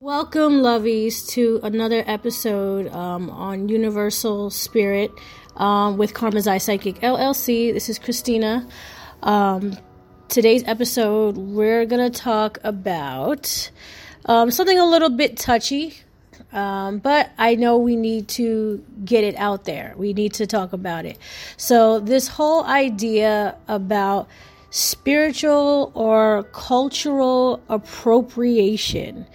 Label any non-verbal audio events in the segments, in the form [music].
Welcome, lovies, to another episode um, on Universal Spirit um, with Karmazai Psychic LLC. This is Christina. Um, today's episode, we're going to talk about um, something a little bit touchy, um, but I know we need to get it out there. We need to talk about it. So, this whole idea about spiritual or cultural appropriation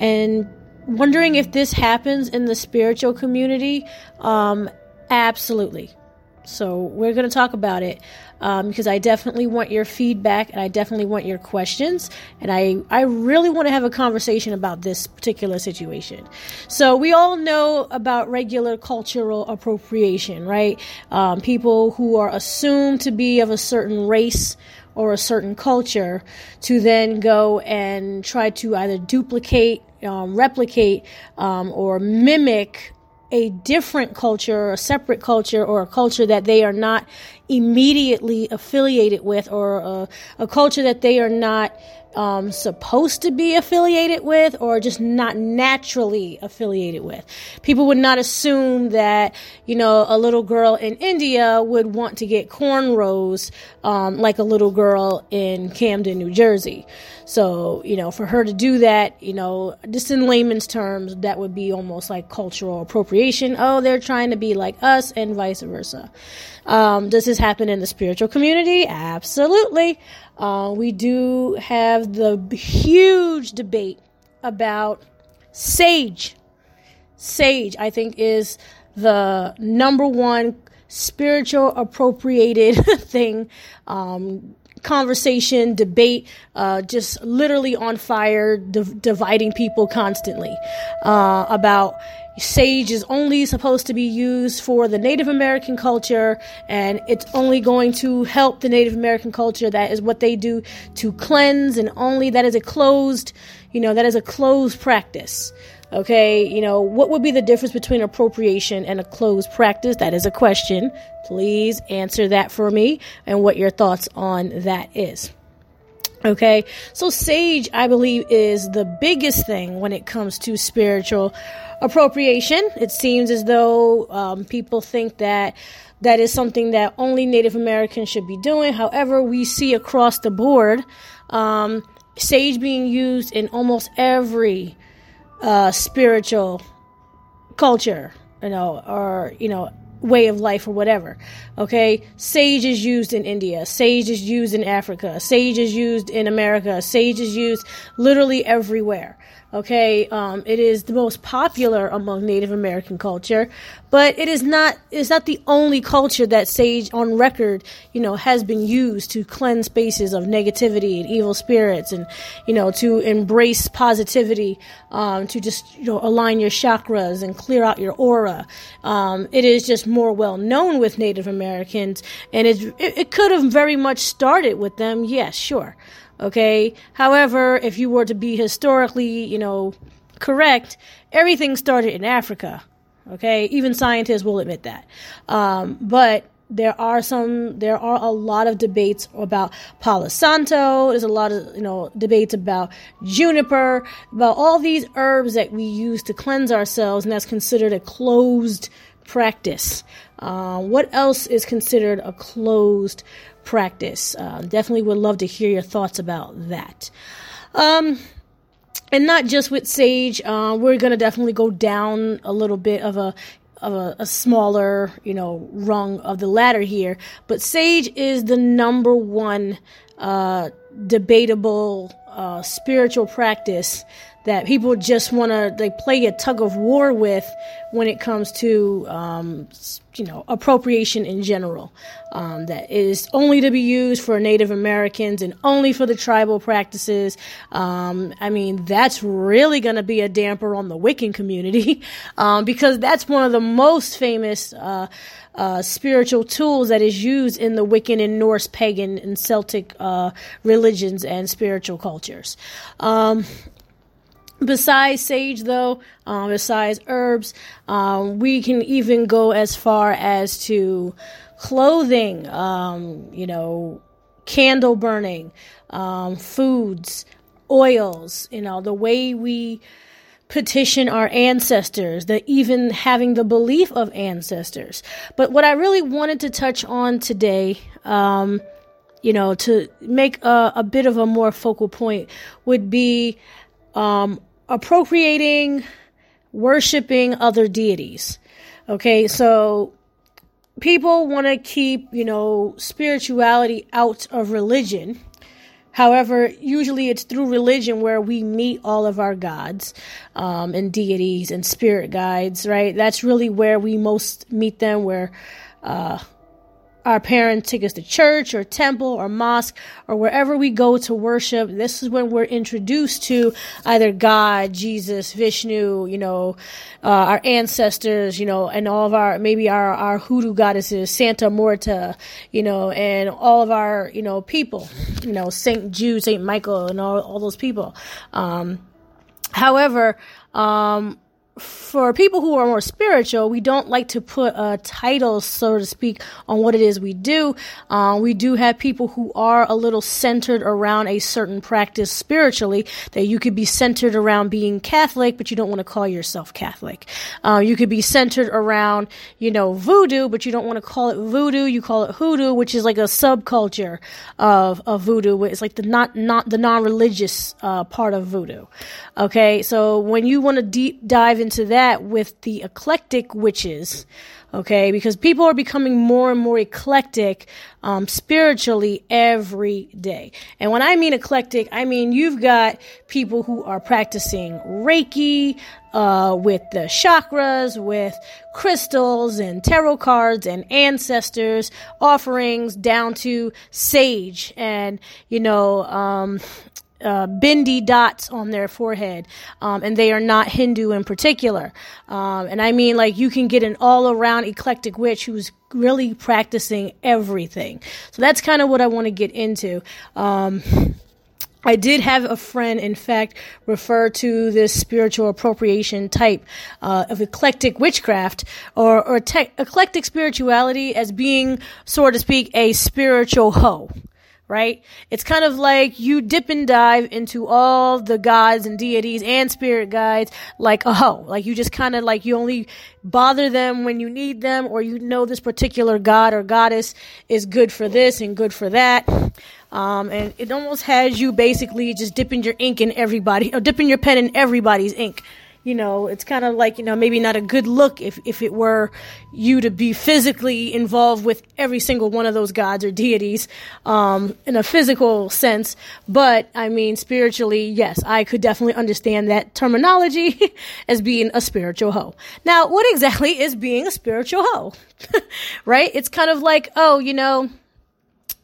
and wondering if this happens in the spiritual community. Um, absolutely. So we're going to talk about it um, because I definitely want your feedback and I definitely want your questions and I I really want to have a conversation about this particular situation. So we all know about regular cultural appropriation, right? Um, people who are assumed to be of a certain race or a certain culture to then go and try to either duplicate um, replicate um, or mimic a different culture, a separate culture, or a culture that they are not immediately affiliated with, or a, a culture that they are not um, supposed to be affiliated with or just not naturally affiliated with. People would not assume that, you know, a little girl in India would want to get cornrows um, like a little girl in Camden, New Jersey. So, you know, for her to do that, you know, just in layman's terms, that would be almost like cultural appropriation. Oh, they're trying to be like us and vice versa. Um, does this happen in the spiritual community? Absolutely. Uh, we do have the huge debate about sage. Sage, I think, is the number one spiritual appropriated [laughs] thing. Um, conversation, debate, uh, just literally on fire, div- dividing people constantly uh, about sage is only supposed to be used for the Native American culture and it's only going to help the Native American culture. That is what they do to cleanse and only that is a closed, you know, that is a closed practice. Okay, you know, what would be the difference between appropriation and a closed practice? That is a question. Please answer that for me and what your thoughts on that is. Okay, so sage, I believe, is the biggest thing when it comes to spiritual appropriation. It seems as though um, people think that that is something that only Native Americans should be doing. However, we see across the board um, sage being used in almost every uh, spiritual culture, you know, or you know, way of life or whatever. Okay, sage is used in India, sage is used in Africa, sage is used in America, sage is used literally everywhere. Okay, um, it is the most popular among Native American culture, but it is not. It's not the only culture that sage on record, you know, has been used to cleanse spaces of negativity and evil spirits, and you know, to embrace positivity, um, to just you know align your chakras and clear out your aura. Um, it is just more well known with Native Americans, and it, it could have very much started with them. Yes, sure. Okay. However, if you were to be historically, you know, correct, everything started in Africa. Okay. Even scientists will admit that. Um, but there are some, there are a lot of debates about Palo Santo. There's a lot of, you know, debates about juniper, about all these herbs that we use to cleanse ourselves, and that's considered a closed practice. Uh, what else is considered a closed practice. Uh, definitely would love to hear your thoughts about that. Um, and not just with Sage, uh, we're going to definitely go down a little bit of a of a, a, smaller, you know, rung of the ladder here. But Sage is the number one uh, debatable uh, spiritual practice that people just want to they play a tug of war with when it comes to um, you know appropriation in general um, that is only to be used for Native Americans and only for the tribal practices. Um, I mean that's really going to be a damper on the Wiccan community [laughs] um, because that's one of the most famous. Uh, uh, spiritual tools that is used in the Wiccan and Norse pagan and Celtic uh, religions and spiritual cultures. Um, Besides sage, though, um, besides herbs, um, we can even go as far as to clothing, um, you know, candle burning, um, foods, oils, you know, the way we petition our ancestors, the even having the belief of ancestors. But what I really wanted to touch on today, um, you know, to make a, a, bit of a more focal point would be um, appropriating, worshiping other deities. Okay, so people want to keep, you know, spirituality out of religion However, usually it's through religion where we meet all of our gods um, and deities and spirit guides, right? That's really where we most meet them, where uh, our parents take us to church or temple or mosque or wherever we go to worship. This is when we're introduced to either God, Jesus, Vishnu, you know, uh, our ancestors, you know, and all of our, maybe our, our hoodoo goddesses, Santa Muerta, you know, and all of our, you know, people, you know, Saint Jude, Saint Michael, and all, all those people. Um, however, um, for people who are more spiritual, we don't like to put a title, so to speak, on what it is we do. Uh, we do have people who are a little centered around a certain practice spiritually, that you could be centered around being Catholic, but you don't want to call yourself Catholic. Uh, you could be centered around, you know, voodoo, but you don't want to call it voodoo. You call it hoodoo, which is like a subculture of, of voodoo. It's like the not, not the non-religious, uh, part of voodoo. Okay. So when you want to deep dive into that with the eclectic witches, okay, because people are becoming more and more eclectic um, spiritually every day. And when I mean eclectic, I mean you've got people who are practicing Reiki uh, with the chakras, with crystals and tarot cards and ancestors offerings down to sage and you know um, uh, bindi dots on their forehead, um, and they are not Hindu in particular. Um, and I mean, like, you can get an all around eclectic witch who's really practicing everything. So that's kind of what I want to get into. Um, I did have a friend, in fact, refer to this spiritual appropriation type uh, of eclectic witchcraft or, or te- eclectic spirituality as being, so to speak, a spiritual hoe right? It's kind of like you dip and dive into all the gods and deities and spirit guides like a hoe. Like you just kind of like you only bother them when you need them or you know this particular god or goddess is good for this and good for that. Um, and it almost has you basically just dipping your ink in everybody or dipping your pen in everybody's ink you know, it's kind of like, you know, maybe not a good look if, if it were you to be physically involved with every single one of those gods or deities, um, in a physical sense. But, I mean, spiritually, yes, I could definitely understand that terminology [laughs] as being a spiritual hoe. Now, what exactly is being a spiritual hoe? [laughs] right? It's kind of like, oh, you know,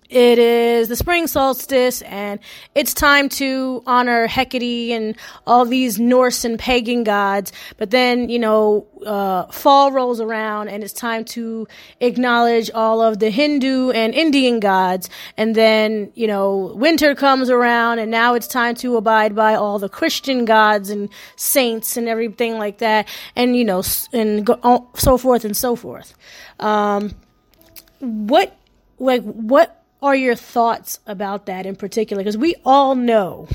it is the spring solstice and it's time to honor Hecate and all these Norse and pagan gods. But then, you know, uh, fall rolls around and it's time to acknowledge all of the Hindu and Indian gods. And then, you know, winter comes around and now it's time to abide by all the Christian gods and saints and everything like that. And, you know, and go, so forth and so forth. Um, what, like, what are your thoughts about that in particular? Because we all know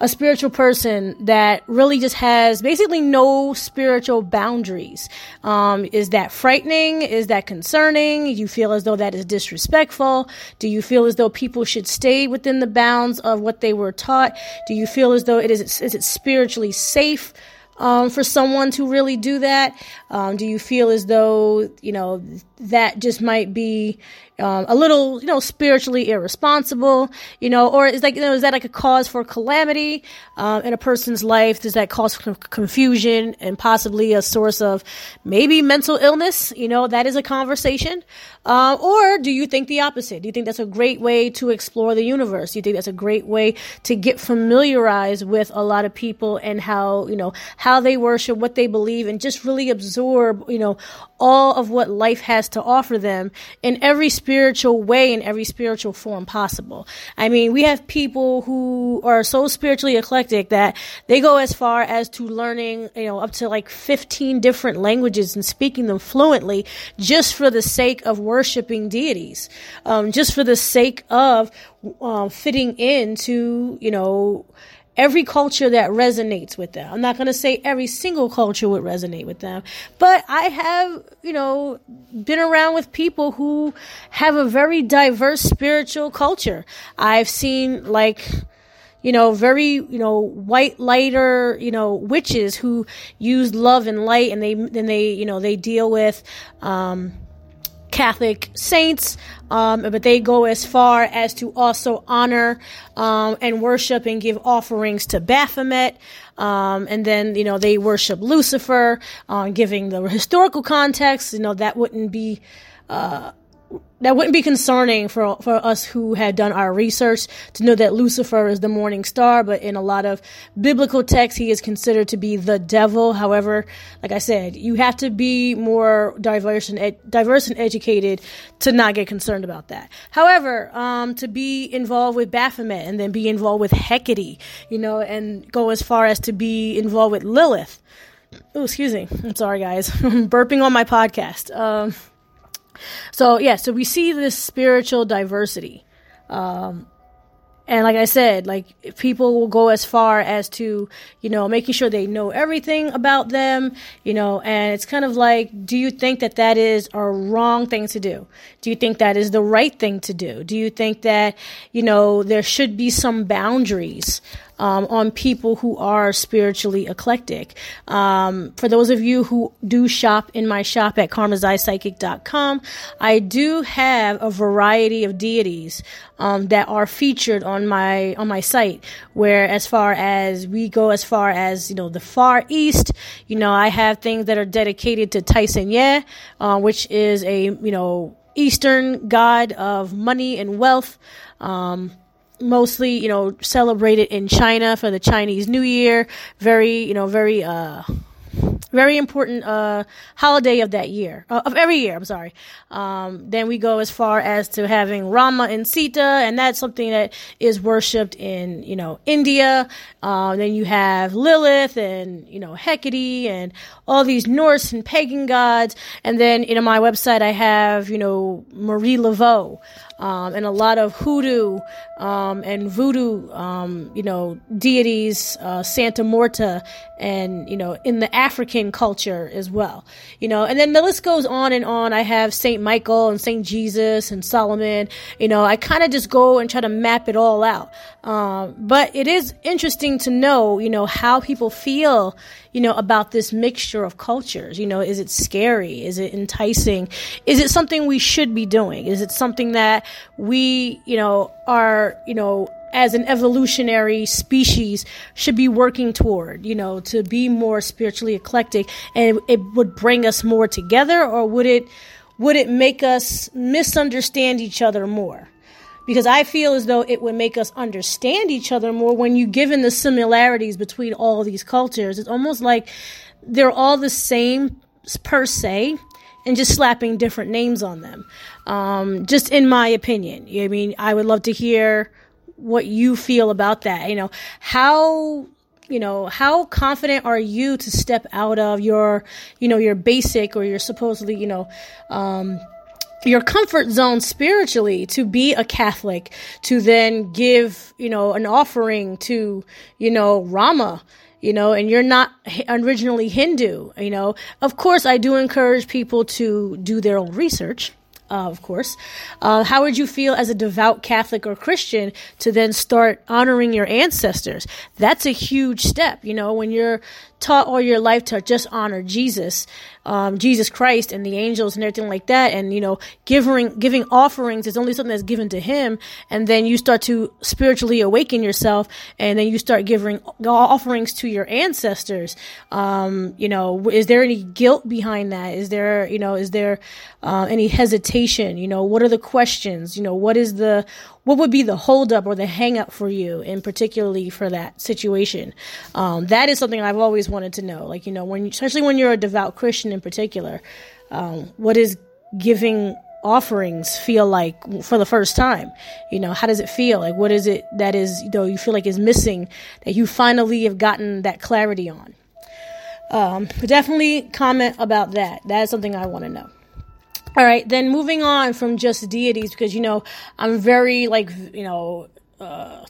a spiritual person that really just has basically no spiritual boundaries. Um, is that frightening? Is that concerning? Do you feel as though that is disrespectful? Do you feel as though people should stay within the bounds of what they were taught? Do you feel as though it is, is it spiritually safe? Um, for someone to really do that? Um, do you feel as though, you know, that just might be, um, a little, you know, spiritually irresponsible, you know, or is like, you know, is that like a cause for calamity uh, in a person's life? Does that cause confusion and possibly a source of maybe mental illness? You know, that is a conversation. Uh, or do you think the opposite? Do you think that's a great way to explore the universe? Do you think that's a great way to get familiarized with a lot of people and how, you know, how they worship, what they believe, and just really absorb, you know, all of what life has to offer them in every spiritual way, in every spiritual form possible. I mean, we have people who are so spiritually eclectic that they go as far as to learning, you know, up to like 15 different languages and speaking them fluently just for the sake of worshiping deities, um, just for the sake of uh, fitting into, you know, every culture that resonates with them. I'm not going to say every single culture would resonate with them, but I have, you know, been around with people who have a very diverse spiritual culture. I've seen like, you know, very, you know, white lighter, you know, witches who use love and light and they, then they, you know, they deal with, um, Catholic saints, um, but they go as far as to also honor um, and worship and give offerings to Baphomet. Um, and then, you know, they worship Lucifer, uh, giving the historical context. You know, that wouldn't be. Uh, that wouldn't be concerning for for us who had done our research to know that Lucifer is the morning star, but in a lot of biblical texts, he is considered to be the devil. However, like I said, you have to be more diverse and ed- diverse and educated to not get concerned about that. However, um, to be involved with Baphomet and then be involved with Hecate, you know, and go as far as to be involved with Lilith. Oh, excuse me. I'm sorry, guys. [laughs] I'm burping on my podcast. Um, so yeah, so we see this spiritual diversity. Um, and like I said, like people will go as far as to, you know, making sure they know everything about them, you know, and it's kind of like, do you think that that is a wrong thing to do? Do you think that is the right thing to do? Do you think that, you know, there should be some boundaries? Um, on people who are spiritually eclectic. Um, for those of you who do shop in my shop at karmazaiPsychic.com, I do have a variety of deities um, that are featured on my on my site. Where as far as we go, as far as you know, the Far East, you know, I have things that are dedicated to Caishen Ye, uh, which is a you know Eastern god of money and wealth. Um, mostly, you know, celebrated in China for the Chinese New Year. Very, you know, very, uh, very important uh, holiday of that year, uh, of every year. I'm sorry. Um, then we go as far as to having Rama and Sita, and that's something that is worshipped in you know India. Uh, then you have Lilith and you know Hecate and all these Norse and pagan gods. And then you know my website I have you know Marie Laveau um, and a lot of hoodoo um, and voodoo, um, you know, deities, uh, Santa Morta, and you know, in the African culture as well. You know, and then the list goes on and on. I have Saint Michael and Saint Jesus and Solomon. You know, I kind of just go and try to map it all out. Um, but it is interesting to know, you know, how people feel, you know, about this mixture of cultures. You know, is it scary? Is it enticing? Is it something we should be doing? Is it something that we, you know, are, you know, as an evolutionary species should be working toward, you know, to be more spiritually eclectic and it, would bring us more together or would it would it make us misunderstand each other more? Because I feel as though it would make us understand each other more when you given the similarities between all these cultures. It's almost like they're all the same per se, and just slapping different names on them. Um, just in my opinion. I mean, I would love to hear what you feel about that. You know, how you know how confident are you to step out of your you know your basic or your supposedly you know um, your comfort zone spiritually to be a Catholic, to then give, you know, an offering to, you know, Rama, you know, and you're not originally Hindu, you know. Of course, I do encourage people to do their own research. Uh, of course. Uh, how would you feel as a devout Catholic or Christian to then start honoring your ancestors? That's a huge step, you know, when you're taught all your life to just honor Jesus, um, Jesus Christ and the angels and everything like that. And, you know, giving, giving offerings is only something that's given to him. And then you start to spiritually awaken yourself and then you start giving offerings to your ancestors. Um, you know, is there any guilt behind that? Is there, you know, is there, uh, any hesitation? You know, what are the questions? You know, what is the, what would be the holdup or the hangup for you, and particularly for that situation? Um, that is something I've always wanted to know. Like you know, when especially when you're a devout Christian in particular, um, what is giving offerings feel like for the first time? You know, how does it feel? Like what is it that is you know you feel like is missing that you finally have gotten that clarity on? Um, definitely comment about that. That is something I want to know. All right, then moving on from just deities, because you know I'm very like you know uh,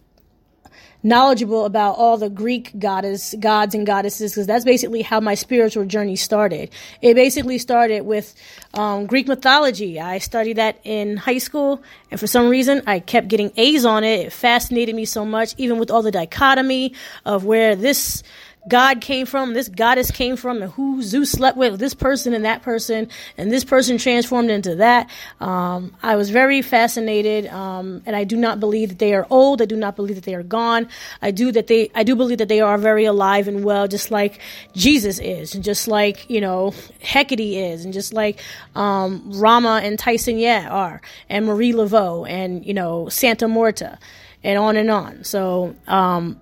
knowledgeable about all the Greek goddess gods and goddesses because that's basically how my spiritual journey started. It basically started with um, Greek mythology. I studied that in high school, and for some reason, I kept getting A's on it. It fascinated me so much, even with all the dichotomy of where this God came from, this goddess came from, and who Zeus slept with, this person and that person, and this person transformed into that. Um, I was very fascinated, um, and I do not believe that they are old. I do not believe that they are gone. I do that they, I do believe that they are very alive and well, just like Jesus is, and just like you know Hecate is, and just like um, Rama and Caishen Ye are, and Marie Laveau, and you know Santa Morta, and on and on. So um,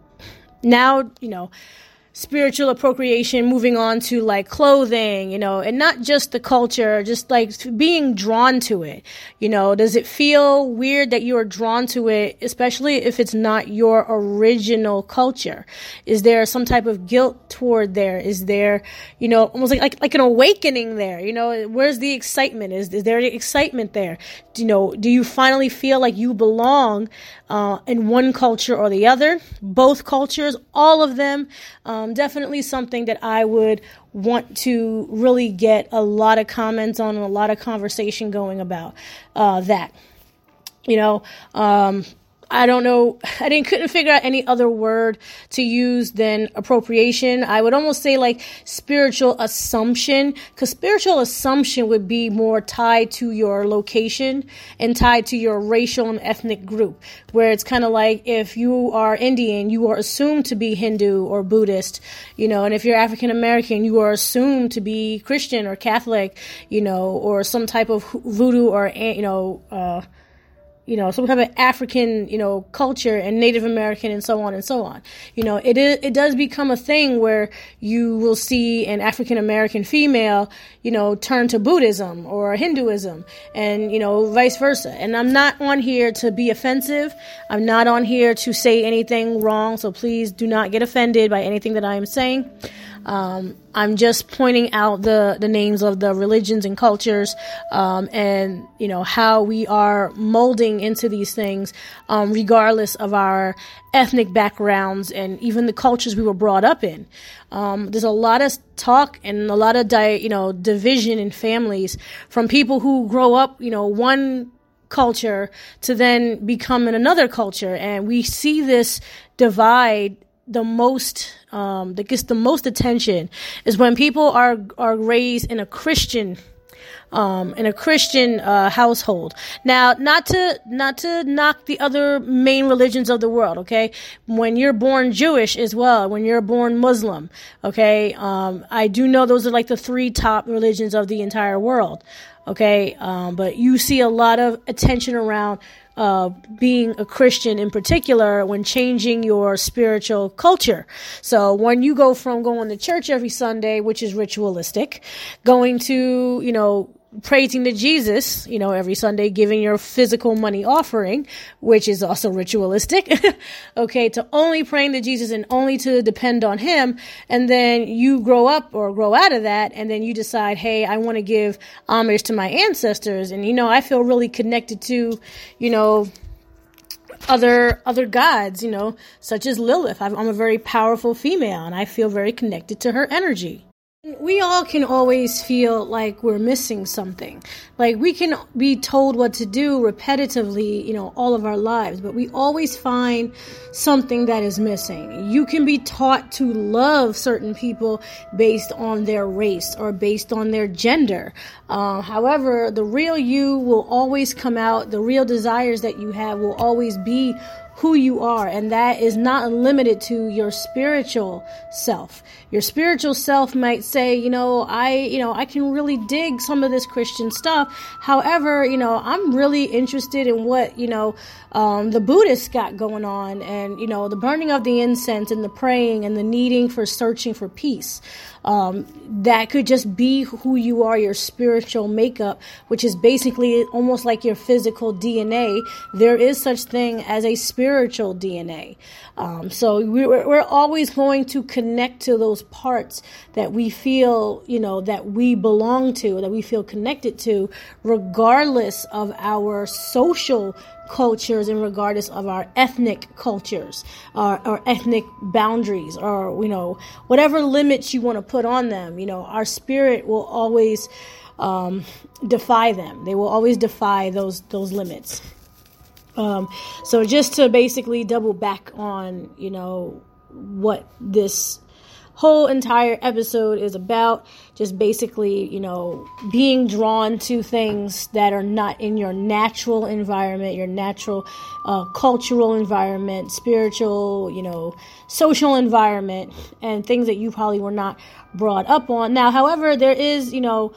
now you know spiritual appropriation moving on to like clothing you know and not just the culture just like being drawn to it. You know does it feel weird that you are drawn to it especially if it's not your original culture? Is there some type of guilt toward there? Is there you know almost like like, like an awakening there? You know where's the excitement? Is, is there excitement there? Do you know do you finally feel like you belong uh, in one culture or the other both cultures all of them um, definitely something that I would want to really get a lot of comments on and a lot of conversation going about uh, that. You know, um, I don't know. [sighs] I didn't couldn't figure out any other word to use than appropriation. I would almost say like spiritual assumption, because spiritual assumption would be more tied to your location and tied to your racial and ethnic group. Where it's kind of like if you are Indian, you are assumed to be Hindu or Buddhist, you know, and if you're African American, you are assumed to be Christian or Catholic, you know, or some type of voodoo or you know. Uh, you know, some kind of African, you know, culture and Native American and so on and so on. You know, it is, it does become a thing where you will see an African American female, you know, turn to Buddhism or Hinduism and, you know, vice versa. And I'm not on here to be offensive. I'm not on here to say anything wrong. So please do not get offended by anything that I am saying. Um, I'm just pointing out the, the names of the religions and cultures um, and, you know, how we are molding into these things um, regardless of our ethnic backgrounds and even the cultures we were brought up in. Um, there's a lot of talk and a lot of, di- you know, division in families from people who grow up, you know, one culture to then become in another culture. And we see this divide the most um, that gets the most attention is when people are are raised in a Christian um, in a Christian uh, household. Now, not to not to knock the other main religions of the world. Okay, when you're born Jewish as well, when you're born Muslim. Okay, um, I do know those are like the three top religions of the entire world. Okay, um, but you see a lot of attention around uh, being a Christian in particular when changing your spiritual culture. So when you go from going to church every Sunday, which is ritualistic, going to, you know, praising to Jesus, you know, every Sunday, giving your physical money offering, which is also ritualistic. [laughs] okay, to only praying to Jesus and only to depend on Him. And then you grow up or grow out of that, and then you decide, hey, I want to give homage to my ancestors. And, you know, I feel really connected to, you know, other other gods, you know, such as Lilith. I'm a very powerful female, and I feel very connected to her energy. We all can always feel like we're missing something. Like we can be told what to do repetitively, you know, all of our lives, but we always find something that is missing. You can be taught to love certain people based on their race or based on their gender. Uh, however, the real you will always come out. The real desires that you have will always be who you are, and that is not limited to your spiritual self. Your spiritual self might say, you know, I, you know, I can really dig some of this Christian stuff. However, you know, I'm really interested in what, you know, um, the Buddhists got going on, and you know, the burning of the incense and the praying and the needing for searching for peace. Um, that could just be who you are, your spiritual makeup, which is basically almost like your physical DNA. There is such thing as a spiritual DNA. Um, so we're, we're always going to connect to those parts that we feel, you know, that we belong to, that we feel connected to, regardless of our social cultures and regardless of our ethnic cultures or, or, ethnic boundaries or you know whatever limits you want to put on them you know our spirit will always um, defy them. They will always defy those those limits. Um, so just to basically double back on, you know, what this whole entire episode is about just basically, you know, being drawn to things that are not in your natural environment, your natural uh, cultural environment, spiritual, you know, social environment, and things that you probably were not brought up on. Now, however, there is, you know,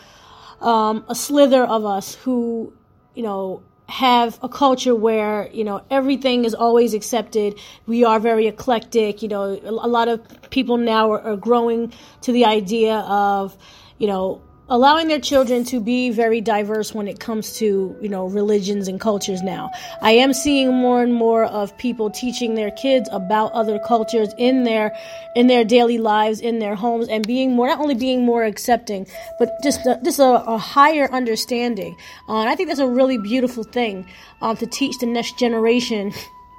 um, a slither of us who, you know, have a culture where you know everything is always accepted. We are very eclectic you know a, lot of people now are, are growing to the idea of you know allowing their children to be very diverse when it comes to you know religions and cultures now. I am seeing more and more of people teaching their kids about other cultures in their in their daily lives in their homes and being more not only being more accepting but just a, just a, a higher understanding. Uh, and i think that's a really beautiful thing um, to teach the next generation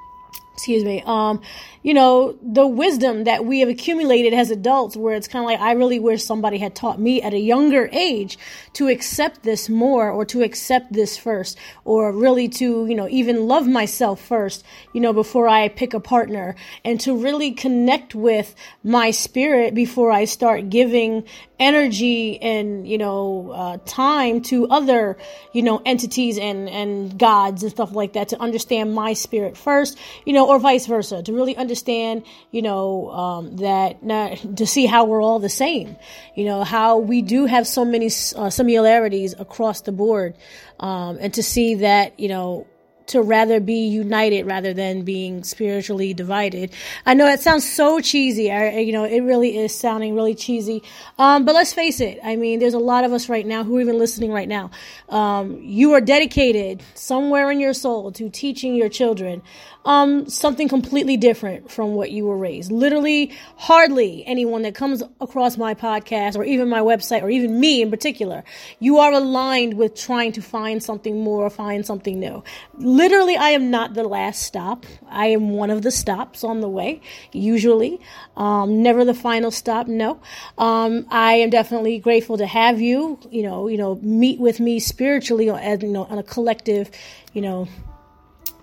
[laughs] excuse me um you know the wisdom that we have accumulated as adults where it's kind of like i really wish somebody had taught me at a younger age to accept this more or to accept this first or really to you know even love myself first you know before i pick a partner and to really connect with my spirit before i start giving energy and you know uh, time to other you know entities and and gods and stuff like that to understand my spirit first you know or vice versa to really understand you know um, that not, [laughs] to see how we're all the same you know how we do have so many uh, similarities across the board um, and to see that you know to rather be united rather than being spiritually divided. I know it sounds so cheesy. I, you know, it really is sounding really cheesy. Um, but let's face it. I mean, there's a lot of us right now who are even listening right now. Um, you are dedicated somewhere in your soul to teaching your children um, something completely different from what you were raised. Literally, hardly anyone that comes across my podcast or even my website or even me in particular, you are aligned with trying to find something more, find something new. Literally, I am not the last stop. I am one of the stops on the way, usually. Um, never the final stop, no. Um, I am definitely grateful to have you, you know, you know, meet with me spiritually you know, on a collective, you know,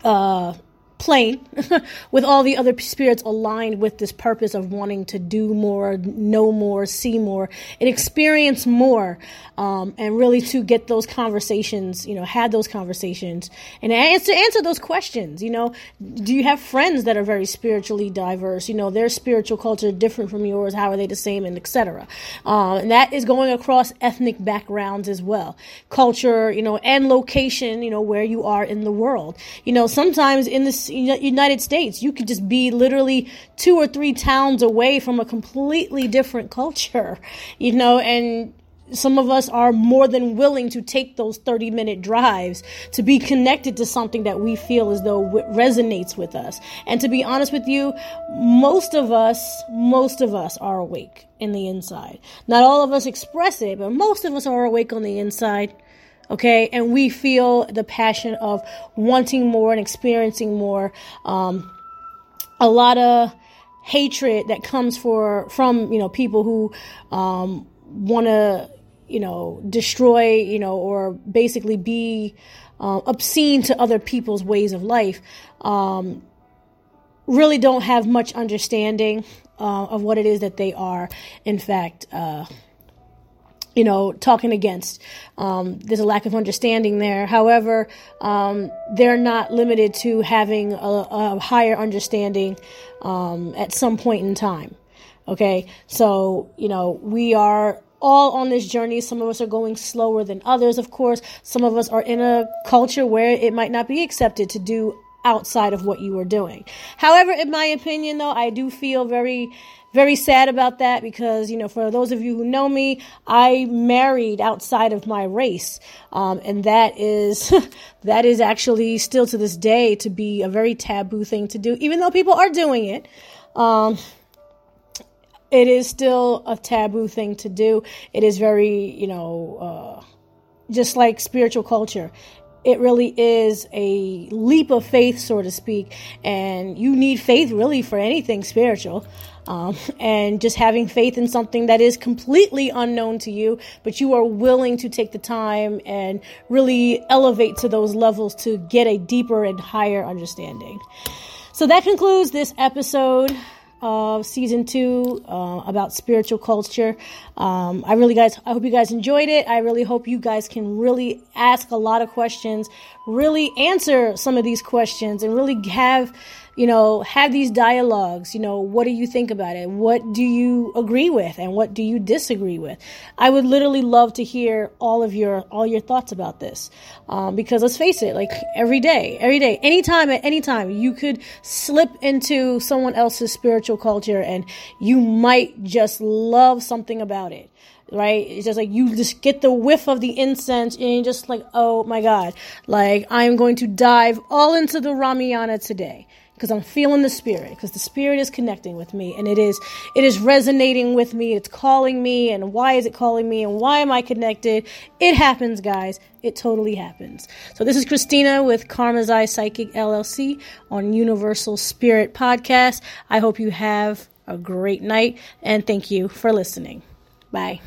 uh, plane [laughs] with all the other spirits aligned with this purpose of wanting to do more, know more, see more, and experience more, um, and really to get those conversations, you know, had those conversations and answer answer those questions. You know, do you have friends that are very spiritually diverse? You know, their spiritual culture different from yours. How are they the same, and etc. Um, and that is going across ethnic backgrounds as well, culture, you know, and location. You know, where you are in the world. You know, sometimes in United States. You could just be literally two or three towns away from a completely different culture, [laughs] you know, and some of us are more than willing to take those 30 minute drives to be connected to something that we feel as though resonates with us. And to be honest with you, most of us, most of us are awake in the inside. Not all of us express it, but most of us are awake on the inside okay? And we feel the passion of wanting more and experiencing more. Um, a lot of hatred that comes for from you know people who um, want to you know destroy you know or basically be uh, obscene to other people's ways of life um, really don't have much understanding uh, of what it is that they are. In fact uh, you know, talking against. Um, there's a lack of understanding there. However, um, they're not limited to having a, a higher understanding um, at some point in time. Okay, so you know we are all on this journey. Some of us are going slower than others, of course. Some of us are in a culture where it might not be accepted to do outside of what you are doing. However, in my opinion, though, I do feel very very sad about that because, you know, for those of you who know me, I married outside of my race. Um, and that is, [laughs] that is actually still to this day to be a very taboo thing to do, even though people are doing it. Um, it is still a taboo thing to do. It is very, you know, uh, just like spiritual culture it really is a leap of faith, so to speak. And you need faith really for anything spiritual. Um, [laughs] and just having faith in something that is completely unknown to you, but you are willing to take the time and really elevate to those levels to get a deeper and higher understanding. So that concludes this episode of season two uh, about spiritual culture. Um, I really guys, I hope you guys enjoyed it. I really hope you guys can really ask a lot of questions, really answer some of these questions, and really have you know, have these dialogues. You know, what do you think about it? What do you agree with, and what do you disagree with? I would literally love to hear all of your all your thoughts about this, um, because let's face it, like every day, every day, anytime at any time, you could slip into someone else's spiritual culture, and you might just love something about it right? It's just like you just get the whiff of the incense and you're just like, oh my God, like I'm going to dive all into the Ramayana today because I'm feeling the spirit because the spirit is connecting with me and it is it is resonating with me it's calling me and why is it calling me and why am I connected? It happens guys. It totally happens. So this is Christina with Karma's Eye Psychic LLC on Universal Spirit Podcast. I hope you have a great night and thank you for listening. Bye